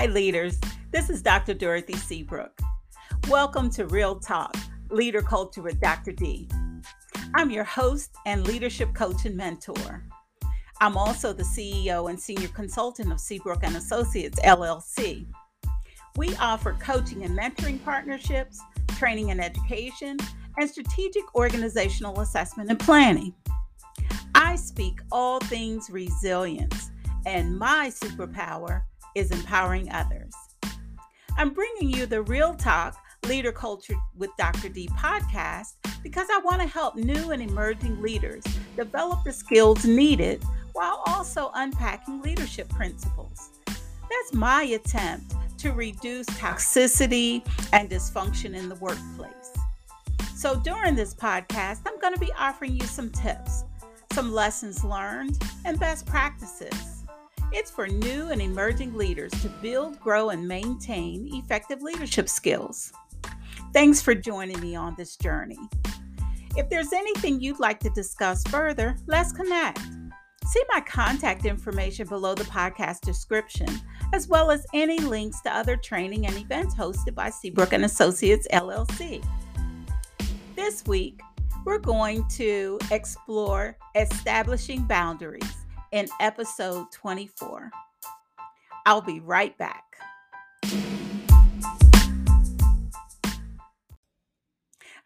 Hi, leaders. This is Dr. Dorothy Seabrook. Welcome to Real Talk Leader Culture with Dr. Dee. I'm your host and leadership coach and mentor. I'm also the CEO and senior consultant of Seabrook and Associates LLC. We offer coaching and mentoring partnerships, training and education, and strategic organizational assessment and planning. I speak all things resilience, and my superpower is empowering others. I'm bringing you the Real Talk Leader Culture with Dr. Dee podcast because I want to help new and emerging leaders develop the skills needed while also unpacking leadership principles. That's my attempt to reduce toxicity and dysfunction in the workplace. So, during this podcast, I'm going to be offering you some tips, some lessons learned, and best practices it's for new and emerging leaders to build, grow, and maintain effective leadership skills. Thanks for joining me on this journey. If there's anything you'd like to discuss further, let's connect. See my contact information below the podcast description, as well as any links to other training and events hosted by Seabrook and Associates LLC. This week, we're going to explore establishing boundaries in episode 24. I'll be right back.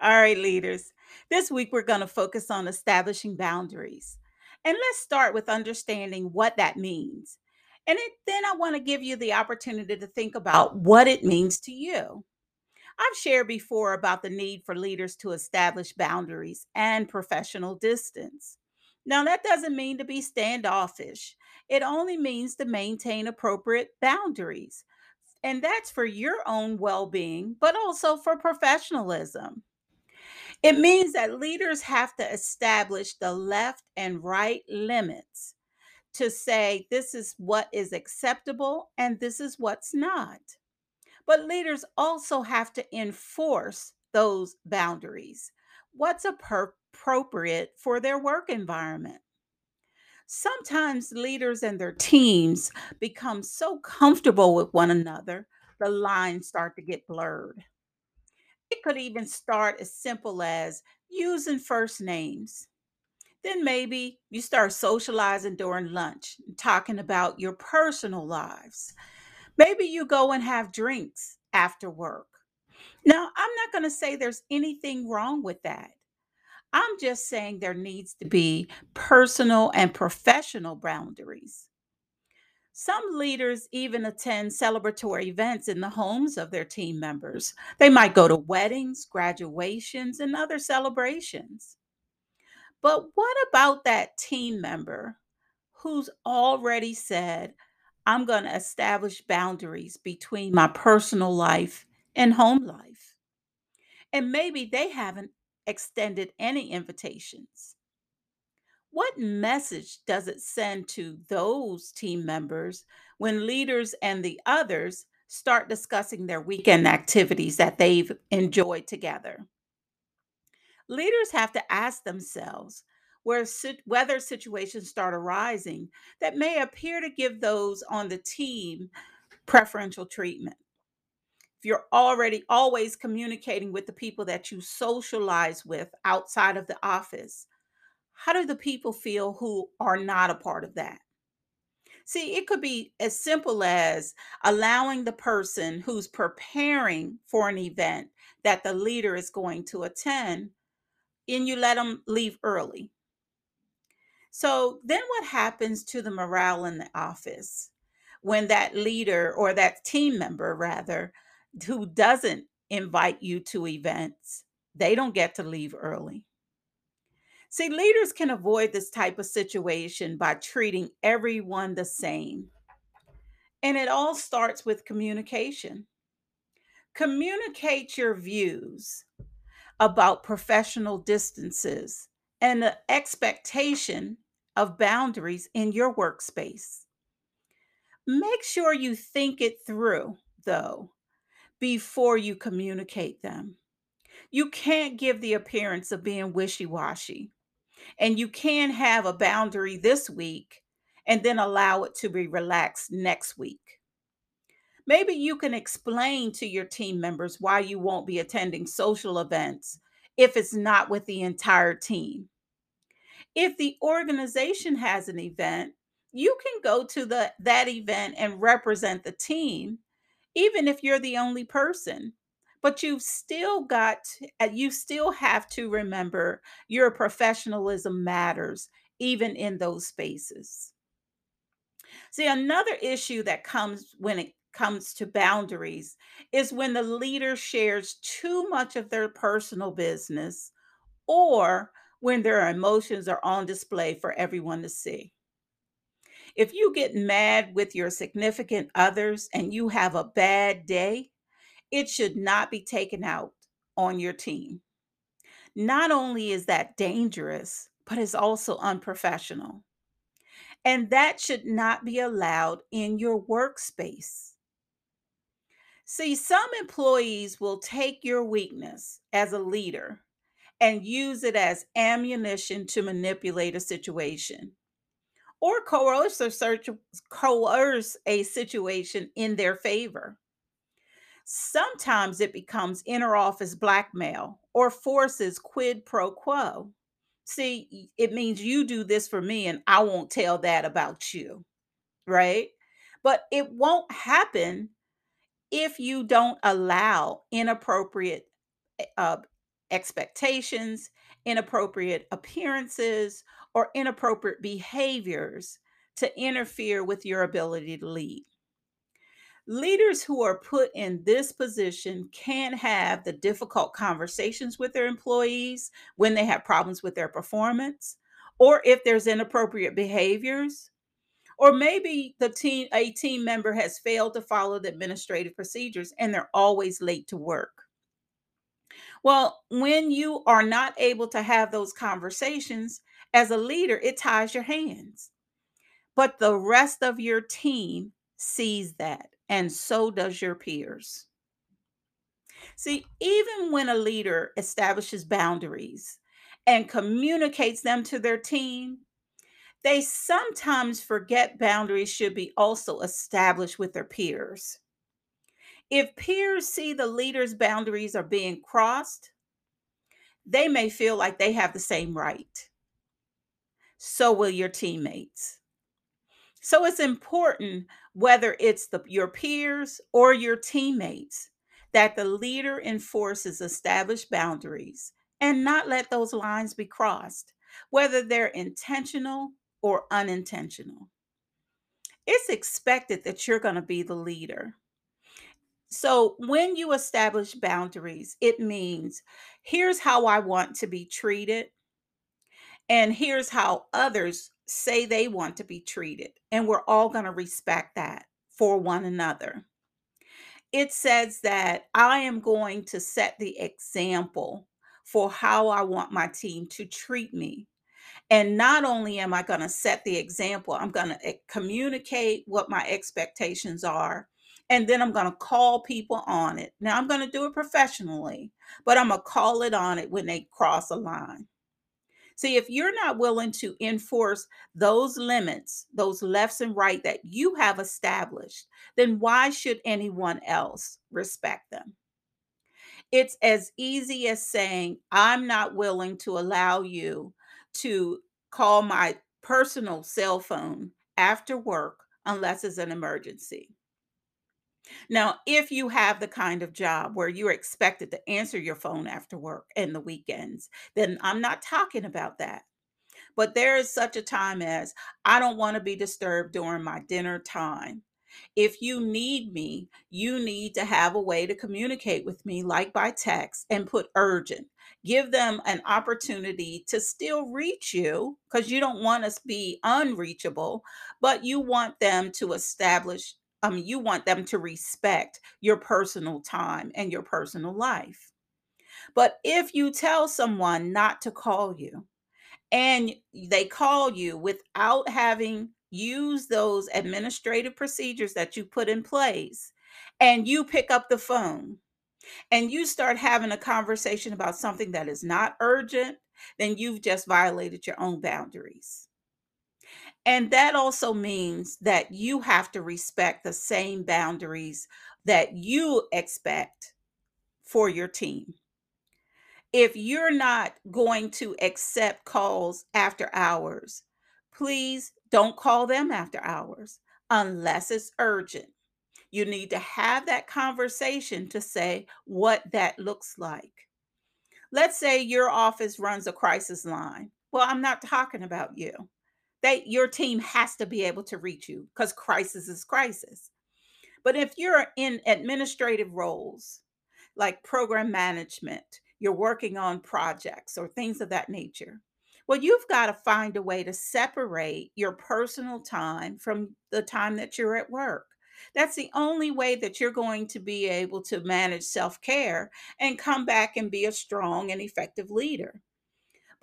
All right, leaders. This week we're going to focus on establishing boundaries. And let's start with understanding what that means. And it, then I want to give you the opportunity to think about what it means to you. I've shared before about the need for leaders to establish boundaries and professional distance. Now, that doesn't mean to be standoffish, it only means to maintain appropriate boundaries. And that's for your own well being, but also for professionalism. It means that leaders have to establish the left and right limits to say this is what is acceptable and this is what's not. But leaders also have to enforce those boundaries. What's a per- appropriate for their work environment. Sometimes leaders and their teams become so comfortable with one another, the lines start to get blurred. It could even start as simple as using first names. Then maybe you start socializing during lunch, talking about your personal lives. Maybe you go and have drinks after work. Now, I'm not going to say there's anything wrong with that. I'm just saying there needs to be personal and professional boundaries. Some leaders even attend celebratory events in the homes of their team members. They might go to weddings, graduations, and other celebrations. But what about that team member who's already said, I'm going to establish boundaries between my personal life and home life? And maybe they haven't extended any invitations. What message does it send to those team members when leaders and the others start discussing their weekend activities that they've enjoyed together? Leaders have to ask themselves where whether situations start arising that may appear to give those on the team preferential treatment you're already always communicating with the people that you socialize with outside of the office, how do the people feel who are not a part of that? See, it could be as simple as allowing the person who's preparing for an event that the leader is going to attend, and you let them leave early. So then what happens to the morale in the office when that leader or that team member, rather, who doesn't invite you to events, they don't get to leave early. See, leaders can avoid this type of situation by treating everyone the same. And it all starts with communication. Communicate your views about professional distances and the expectation of boundaries in your workspace. Make sure you think it through, though, before you communicate them. You can't give the appearance of being wishy washy. And you can have a boundary this week and then allow it to be relaxed next week. Maybe you can explain to your team members why you won't be attending social events if it's not with the entire team. If the organization has an event, you can go to the that event and represent the team even if you're the only person. But you've still got uh, you still have to remember your professionalism matters even in those spaces. See, another issue that comes when it comes to boundaries is when the leader shares too much of their personal business or when their emotions are on display for everyone to see. If you get mad with your significant others and you have a bad day, it should not be taken out on your team. Not only is that dangerous, but it's also unprofessional. And that should not be allowed in your workspace. See, some employees will take your weakness as a leader and use it as ammunition to manipulate a situation or coerce a search coerce a situation in their favor. Sometimes it becomes inner office blackmail or forces quid pro quo. See, it means you do this for me and I won't tell that about you, right? But it won't happen if you don't allow inappropriate eh, uh, expectations, inappropriate appearances, or inappropriate behaviors to interfere with your ability to lead. Leaders who are put in this position can have the difficult conversations with their employees when they have problems with their performance, or if there's inappropriate behaviors, or maybe the team a team member has failed to follow the administrative procedures and they're always late to work. Well, when you are not able to have those conversations as a leader, it ties your hands. But the rest of your team sees that, and so does your peers. See, even when a leader establishes boundaries and communicates them to their team, they sometimes forget boundaries should be also established with their peers. If peers see the leader's boundaries are being crossed, they may feel like they have the same right. So will your teammates. So it's important whether it's the your peers or your teammates that the leader enforces established boundaries and not let those lines be crossed, whether they're intentional or unintentional. It's expected that you're going to be the leader. So when you establish boundaries, it means here's how I want to be treated and here's how others say they want to be treated. And we're all going to respect that for one another. It says that I am going to set the example for how I want my team to treat me. And not only am I going to set the example, I'm going to eh, communicate what my expectations are. And then I'm going to call people on it. Now, I'm going to do it professionally, but I'm going to call it on it when they cross a line. See, if you're not willing to enforce those limits, those lefts and right that you have established, then why should anyone else respect them? It's as easy as saying, I'm not willing to allow you to call my personal cell phone after work unless it's an emergency. Now, if you have the kind of job where you're expected to answer your phone after work and the weekends, then I'm not talking about that. But there is such a time as I don't want to be disturbed during my dinner time. If you need me, you need to have a way to communicate with me, like by text, and put urgent. Give them an opportunity to still reach you because you don't want us to be unreachable, but you want them to establish, Mean, you want them to respect your personal time and your personal life. But if you tell someone not to call you, and they call you without having used those administrative procedures that you put in place, and you pick up the phone and you start having a conversation about something that is not urgent, then you've just violated your own boundaries. And that also means that you have to respect the same boundaries that you expect for your team. If you're not going to accept calls after hours, please don't call them after hours unless it's urgent. You need to have that conversation to say what that looks like. Let's say your office runs a crisis line. Well, I'm not talking about you. They your team has to be able to reach you because crisis is crisis. But if you're in administrative roles like program management, you're working on projects or things of that nature. Well, you've got to find a way to separate your personal time from the time that you're at work. That's the only way that you're going to be able to manage self care and come back and be a strong and effective leader.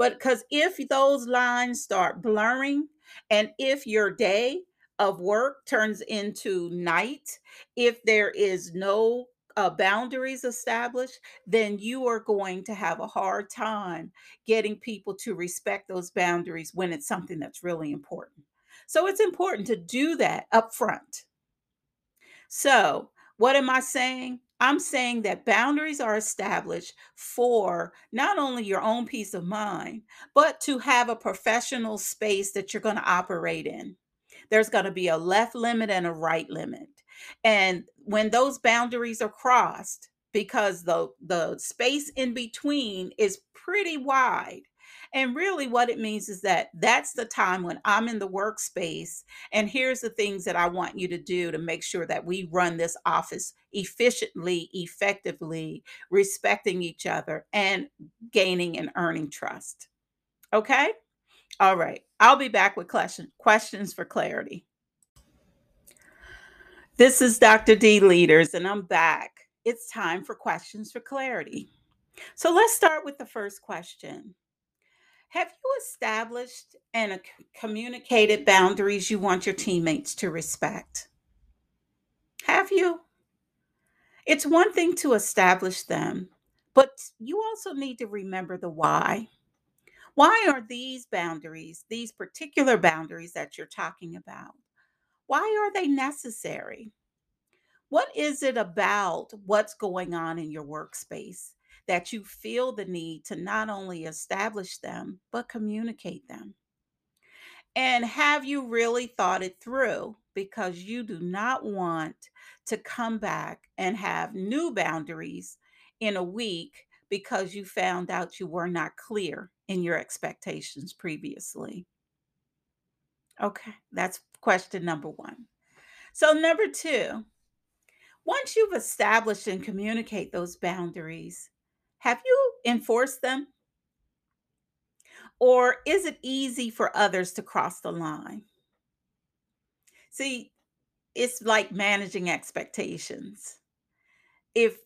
But because if those lines start blurring, and if your day of work turns into night, if there is no uh, boundaries established, then you are going to have a hard time getting people to respect those boundaries when it's something that's really important. So it's important to do that up front. So, what am I saying? I'm saying that boundaries are established for not only your own peace of mind, but to have a professional space that you're going to operate in. There's going to be a left limit and a right limit. And when those boundaries are crossed, because the the space in between is pretty wide. And really what it means is that that's the time when I'm in the workspace and here's the things that I want you to do to make sure that we run this office efficiently, effectively, respecting each other and gaining and earning trust. Okay? All right. I'll be back with question, questions for clarity. This is Dr. Dee Leaders, and I'm back. It's time for questions for clarity. So let's start with the first question. Have you established and communicated boundaries you want your teammates to respect? Have you? It's one thing to establish them, but you also need to remember the why. Why are these boundaries, these particular boundaries that you're talking about, why are they necessary? What is it about what's going on in your workspace that you feel the need to not only establish them, but communicate them? And have you really thought it through? Because you do not want to come back and have new boundaries in a week because you found out you were not clear in your expectations previously. Okay, that's question number one. So, number two, once you've established and communicate those boundaries, have you enforced them? Or is it easy for others to cross the line? See, it's like managing expectations. If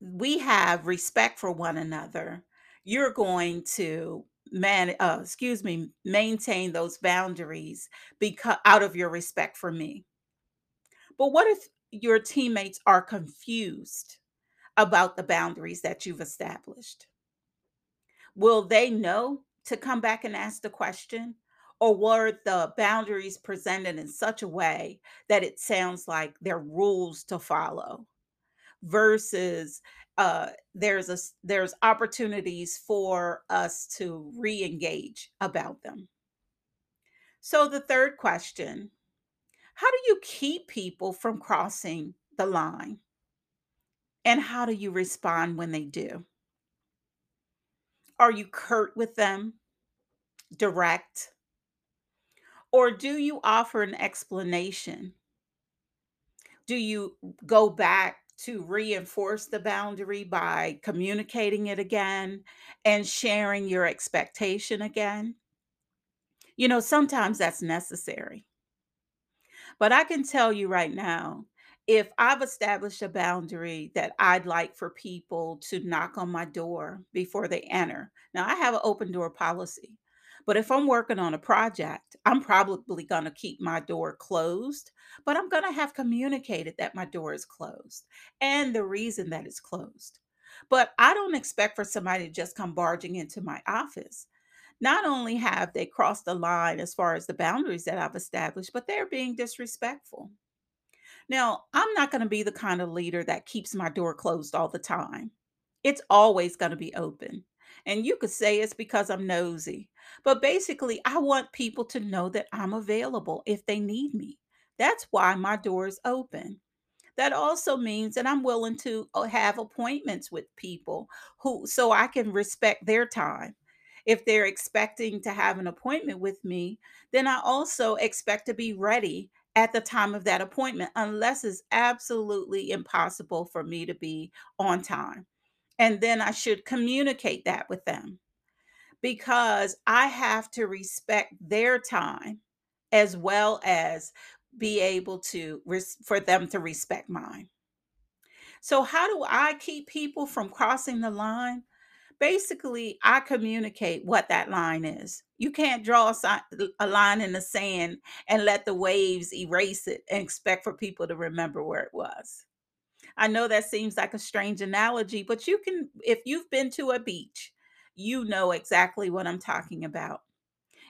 we have respect for one another, you're going to man uh, excuse me maintain those boundaries because out of your respect for me but what if your teammates are confused about the boundaries that you've established will they know to come back and ask the question or were the boundaries presented in such a way that it sounds like they're rules to follow versus uh, there's a there's opportunities for us to re-engage about them. So the third question, how do you keep people from crossing the line and how do you respond when they do? Are you curt with them, direct, or do you offer an explanation? Do you go back to reinforce the boundary by communicating it again and sharing your expectation again? You know, sometimes that's necessary. But I can tell you right now, if I've established a boundary that I'd like for people to knock on my door before they enter. Now, I have an open door policy, but if I'm working on a project, I'm probably going to keep my door closed, but I'm going to have communicated that my door is closed and the reason that it's closed. But I don't expect for somebody to just come barging into my office. Not only have they crossed the line as far as the boundaries that I've established, but they're being disrespectful. Now, I'm not going to be the kind of leader that keeps my door closed all the time. It's always going to be open. And you could say it's because I'm nosy, but basically, I want people to know that I'm available if they need me. That's why my door is open. That also means that I'm willing to uh, have appointments with people who so I can respect their time. If they're expecting to have an appointment with me, then I also expect to be ready at the time of that appointment, unless it's absolutely impossible for me to be on time. And then I should communicate that with them because I have to respect their time as well as be able to for them to respect mine. So how do I keep people from crossing the line? Basically, I communicate what that line is. You can't draw a, line in the sand and let the waves erase it and expect for people to remember where it was. I know that seems like a strange analogy, but you can, if you've been to a beach, you know exactly what I'm talking about.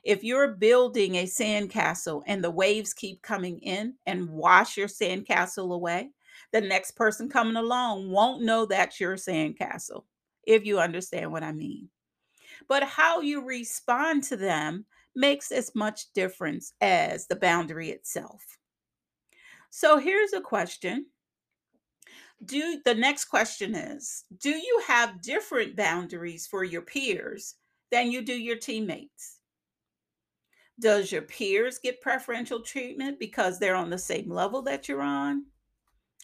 If you're building a sandcastle and the waves keep coming in and wash your sandcastle away, the next person coming along won't know that's your sandcastle, if you understand what I mean. But how you respond to them makes as much difference as the boundary itself. So here's a question. Do the next question is Do you have different boundaries for your peers than you do your teammates? Does your peers get preferential treatment because they're on the same level that you're on?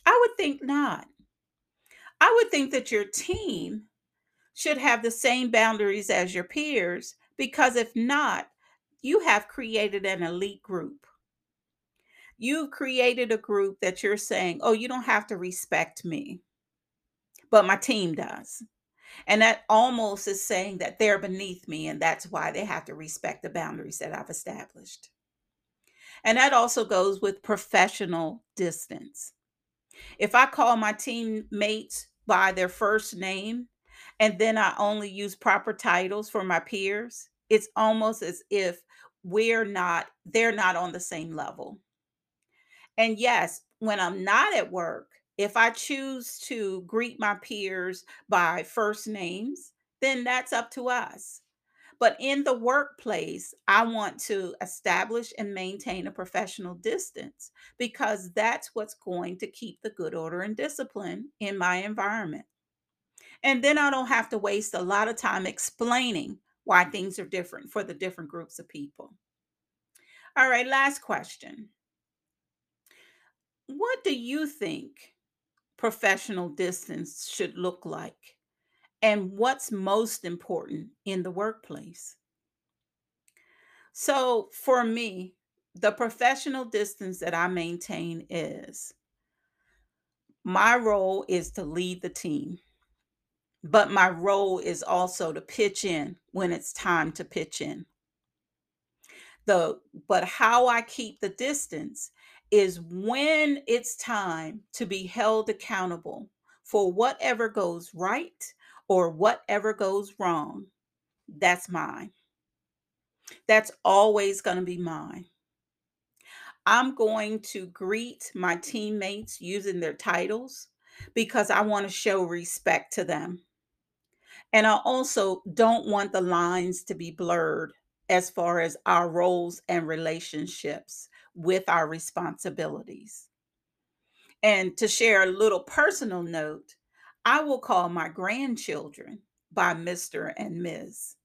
I would think not. I would think that your team should have the same boundaries as your peers because if not, you have created an elite group. You've created a group that you're saying, oh, you don't have to respect me, but my team does. And that almost is saying that they're beneath me, and that's why they have to respect the boundaries that I've established. And that also goes with professional distance. If I call my teammates by their first name and then I only use proper titles for my peers, it's almost as if we're not, they're not on the same level. And yes, when I'm not at work, if I choose to greet my peers by first names, then that's up to us. But in the workplace, I want to establish and maintain a professional distance because that's what's going to keep the good order and discipline in my environment. And then I don't have to waste a lot of time explaining why things are different for the different groups of people. All right, last question. What do you think professional distance should look like? And what's most important in the workplace? So, for me, the professional distance that I maintain is my role is to lead the team, but my role is also to pitch in when it's time to pitch in. The but how I keep the distance is when it's time to be held accountable for whatever goes right or whatever goes wrong. That's mine. That's always going to be mine. I'm going to greet my teammates using their titles because I want to show respect to them. And I also don't want the lines to be blurred as far as our roles and relationships with our responsibilities. And to share a little personal note, I will call my grandchildren by Mr. and Ms.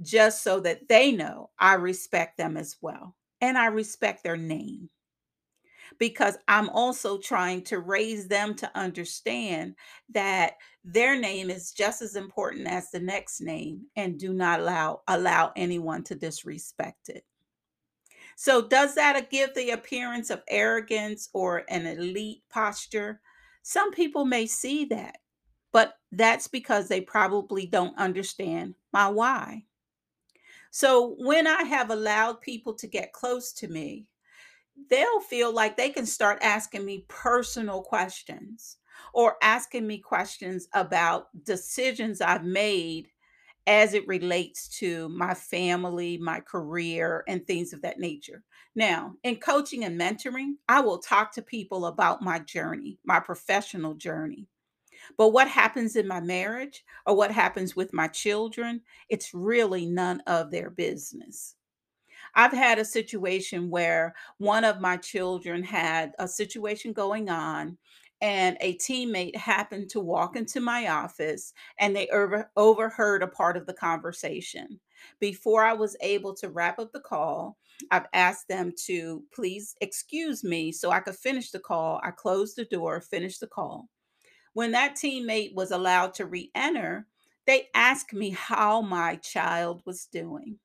just so that they know I respect them as well and I respect their name because I'm also trying to raise them to understand that their name is just as important as the next name and do not allow allow anyone to disrespect it. So does that uh, give the appearance of arrogance or an elite posture? Some people may see that, but that's because they probably don't understand my why. So when I have allowed people to get close to me, they'll feel like they can start asking me personal questions or asking me questions about decisions I've made as it relates to my family, my career, and things of that nature. Now, in coaching and mentoring, I will talk to people about my journey, my professional journey. But what happens in my marriage or what happens with my children, it's really none of their business. I've had a situation where one of my children had a situation going on, and a teammate happened to walk into my office and they over, overheard a part of the conversation. Before I was able to wrap up the call, I've asked them to please excuse me so I could finish the call. I closed the door, finished the call. When that teammate was allowed to re enter, they asked me how my child was doing.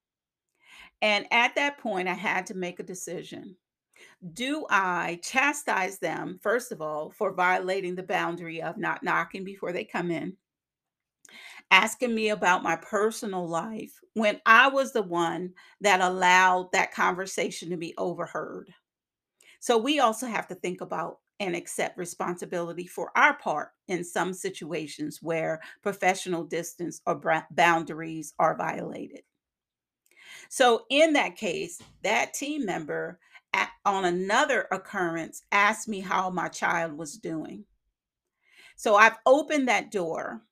And at that point, I had to make a decision. Do I chastise them, first of all, for violating the boundary of not knocking before they come in, asking me about my personal life when I was the one that allowed that conversation to be overheard? So we also have to think about and accept responsibility for our part in some situations where professional distance or boundaries are violated. So in that case, that team member a- on another occurrence asked me how my child was doing. So I've opened that door.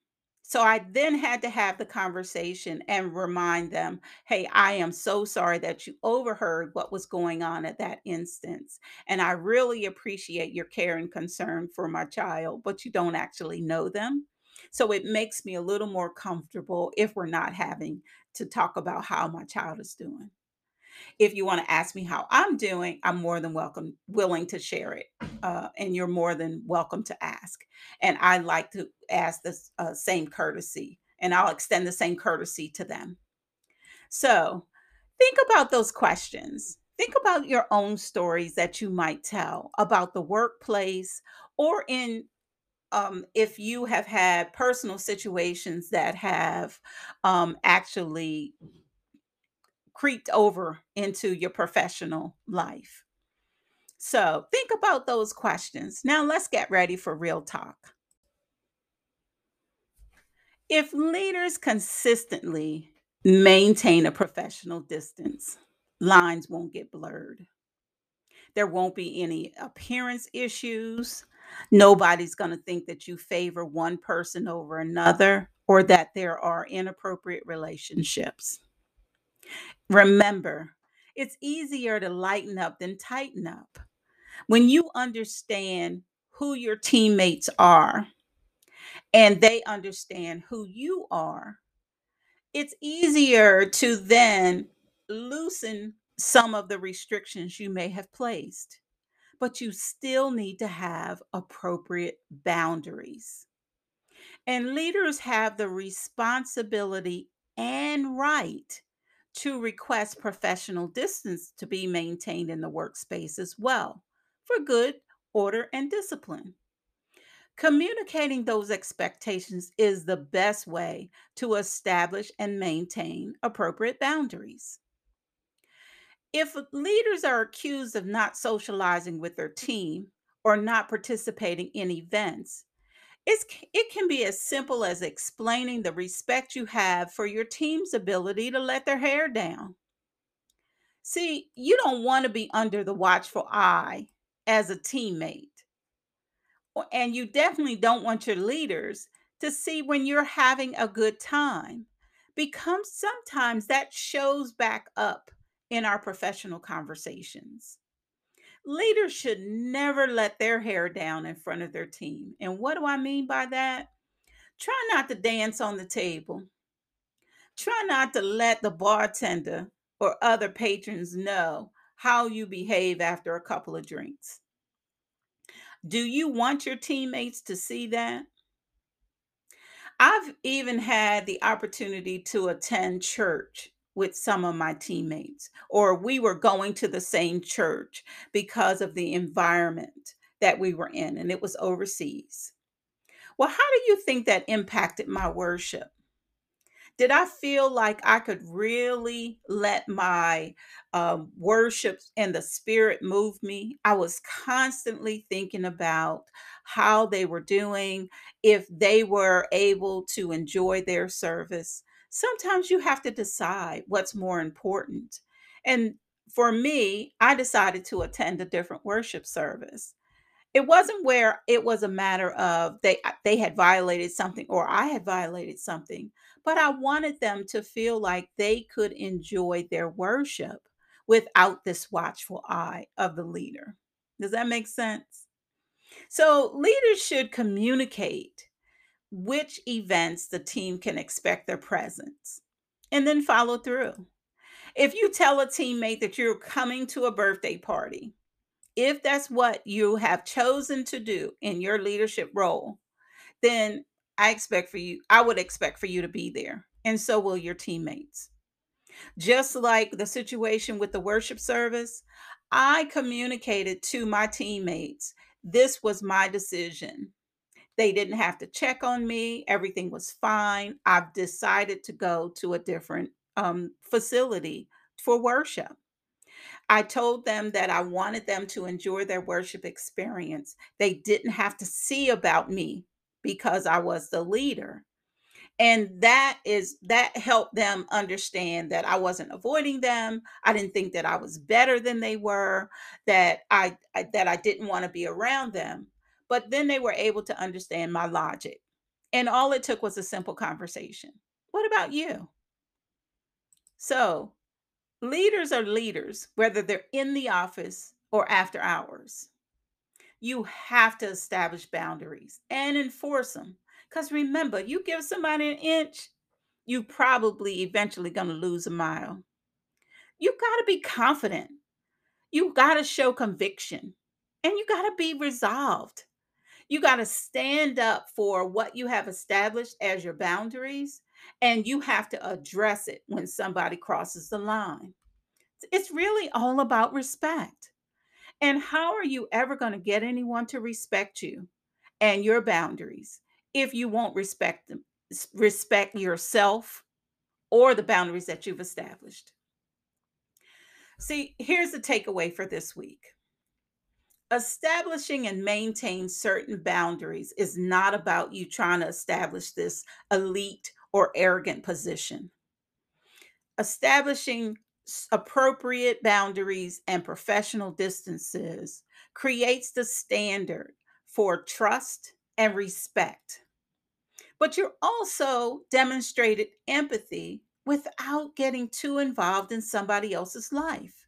So I then had to have the conversation and remind them, hey, I am so sorry that you overheard what was going on at that instance. And I really appreciate your care and concern for my child, but you don't actually know them. So it makes me a little more comfortable if we're not having to talk about how my child is doing. If you want to ask me how I'm doing, I'm more than welcome, willing to share it. Uh, and you're more than welcome to ask. And I like to ask the uh, same courtesy, and I'll extend the same courtesy to them. So think about those questions. Think about your own stories that you might tell about the workplace or in um, if you have had personal situations that have um, actually creeped over into your professional life. So think about those questions. Now let's get ready for real talk. If leaders consistently maintain a professional distance, lines won't get blurred. There won't be any appearance issues. Nobody's going to think that you favor one person over another or that there are inappropriate relationships. Remember, it's easier to lighten up than tighten up. When you understand who your teammates are and they understand who you are, it's easier to then loosen some of the restrictions you may have placed. But you still need to have appropriate boundaries. And leaders have the responsibility and right to request professional distance to be maintained in the workspace as well for good order and discipline. Communicating those expectations is the best way to establish and maintain appropriate boundaries. If leaders are accused of not socializing with their team or not participating in events, it's, it can be as simple as explaining the respect you have for your team's ability to let their hair down. See, you don't want to be under the watchful eye as a teammate. And you definitely don't want your leaders to see when you're having a good time. Because sometimes that shows back up in our professional conversations. Leaders should never let their hair down in front of their team. And what do I mean by that? Try not to dance on the table. Try not to let the bartender or other patrons know how you behave after a couple of drinks. Do you want your teammates to see that? I've even had the opportunity to attend church with some of my teammates, or we were going to the same church because of the environment that we were in, and it was overseas. Well, how do you think that impacted my worship? Did I feel like I could really let my um, worship and the spirit move me? I was constantly thinking about how they were doing, if they were able to enjoy their service. Sometimes you have to decide what's more important. And for me, I decided to attend a different worship service. It wasn't where it was a matter of they uh, they had violated something or I had violated something, but I wanted them to feel like they could enjoy their worship without this watchful eye of the leader. Does that make sense? So, leaders should communicate which events the team can expect their presence and then follow through. If you tell a teammate that you're coming to a birthday party, if that's what you have chosen to do in your leadership role, then I expect for you, I would expect for you to be there. And so will your teammates. Just like the situation with the worship service, I communicated to my teammates this was my decision. They didn't have to check on me, everything was fine. I've decided to go to a different um, facility for worship. I told them that I wanted them to enjoy their worship experience. They didn't have to see about me because I was the leader. And that is that helped them understand that I wasn't avoiding them. I didn't think that I was better than they were, that I, I that I didn't want to be around them. But then they were able to understand my logic. And all it took was a simple conversation. What about you? So, leaders are leaders, whether they're in the office or after hours. You have to establish boundaries and enforce them. Because remember, you give somebody an inch, you probably eventually going to lose a mile. You got to be confident. You got to show conviction and you got to be resolved. You got to stand up for what you have established as your boundaries and you have to address it when somebody crosses the line. It's really all about respect. And how are you ever going to get anyone to respect you and your boundaries if you won't respect them, respect yourself or the boundaries that you've established? See, here's the takeaway for this week. Establishing and maintain certain boundaries is not about you trying to establish this elite or arrogant position. Establishing appropriate boundaries and professional distances creates the standard for trust and respect. But you're also demonstrated empathy without getting too involved in somebody else's life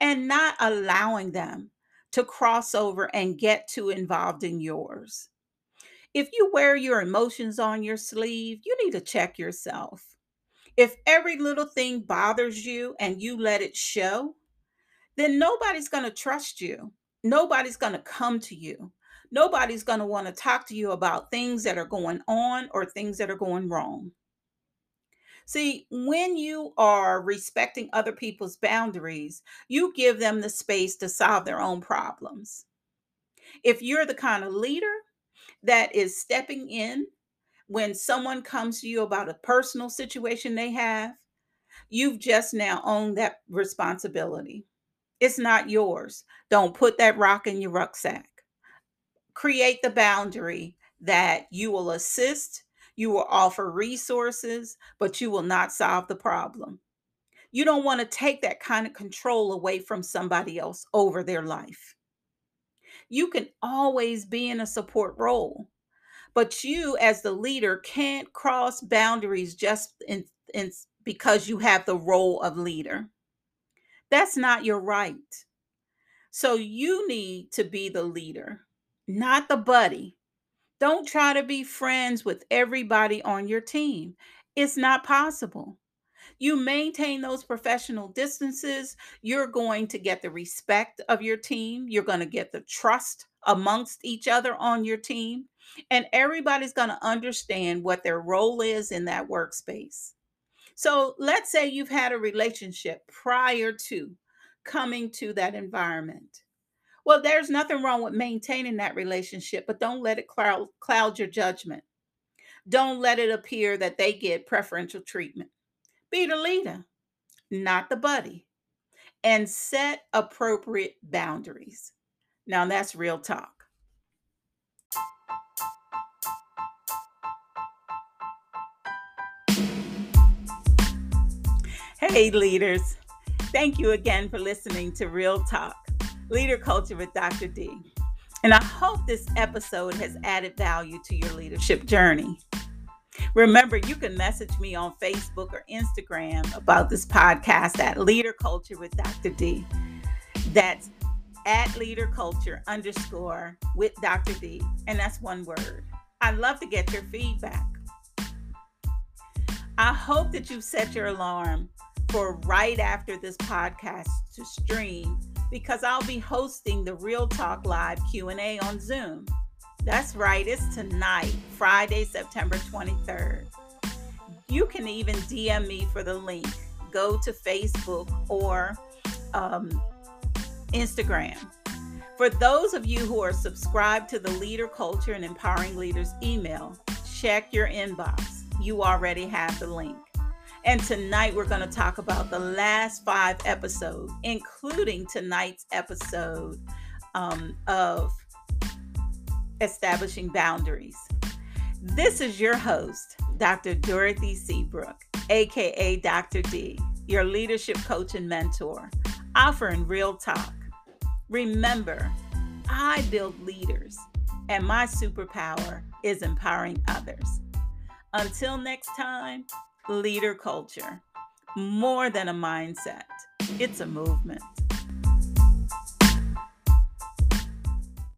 and not allowing them to cross over and get too involved in yours. If you wear your emotions on your sleeve, you need to check yourself. If every little thing bothers you and you let it show, then nobody's going to trust you. Nobody's going to come to you. Nobody's going to want to talk to you about things that are going on or things that are going wrong. See, when you are respecting other people's boundaries, you give them the space to solve their own problems. If you're the kind of leader that is stepping in when someone comes to you about a personal situation they have, you've just now owned that responsibility. It's not yours. Don't put that rock in your rucksack. Create the boundary that you will assist, you will offer resources, but you will not solve the problem. You don't want to take that kind of control away from somebody else over their life. You can always be in a support role, but you as the leader can't cross boundaries just in, in because you have the role of leader. That's not your right. So you need to be the leader, not the buddy. Don't try to be friends with everybody on your team. It's not possible. You maintain those professional distances, you're going to get the respect of your team, you're going to get the trust amongst each other on your team, and everybody's going to understand what their role is in that workspace. So let's say you've had a relationship prior to coming to that environment. Well, there's nothing wrong with maintaining that relationship, but don't let it cloud, cloud your judgment. Don't let it appear that they get preferential treatment. Be the leader, not the buddy, and set appropriate boundaries. Now, that's real talk. Hey, leaders. Thank you again for listening to Real Talk Leader Culture with Dr. Dee. And I hope this episode has added value to your leadership journey. Remember, you can message me on Facebook or Instagram about this podcast at Leader Culture with Dr. Dee. That's at Leader Culture underscore with Dr. Dee. And that's one word. I'd love to get your feedback. I hope that you've set your alarm for right after this podcast to stream because I'll be hosting the Real Talk Live Q&A on Zoom. That's right, it's tonight, Friday, September 23rd. You can even DM me for the link. Go to Facebook or um, Instagram. For those of you who are subscribed to the Leader Culture and Empowering Leaders email, check your inbox. You already have the link. And tonight we're going to talk about the last five episodes, including tonight's episode um, of Establishing Boundaries. This is your host, Dr. Dorothy Seabrook, aka Dr. Dee, your leadership coach and mentor, offering real talk. Remember, I build leaders, and my superpower is empowering others. Until next time, leader culture. More than a mindset, it's a movement.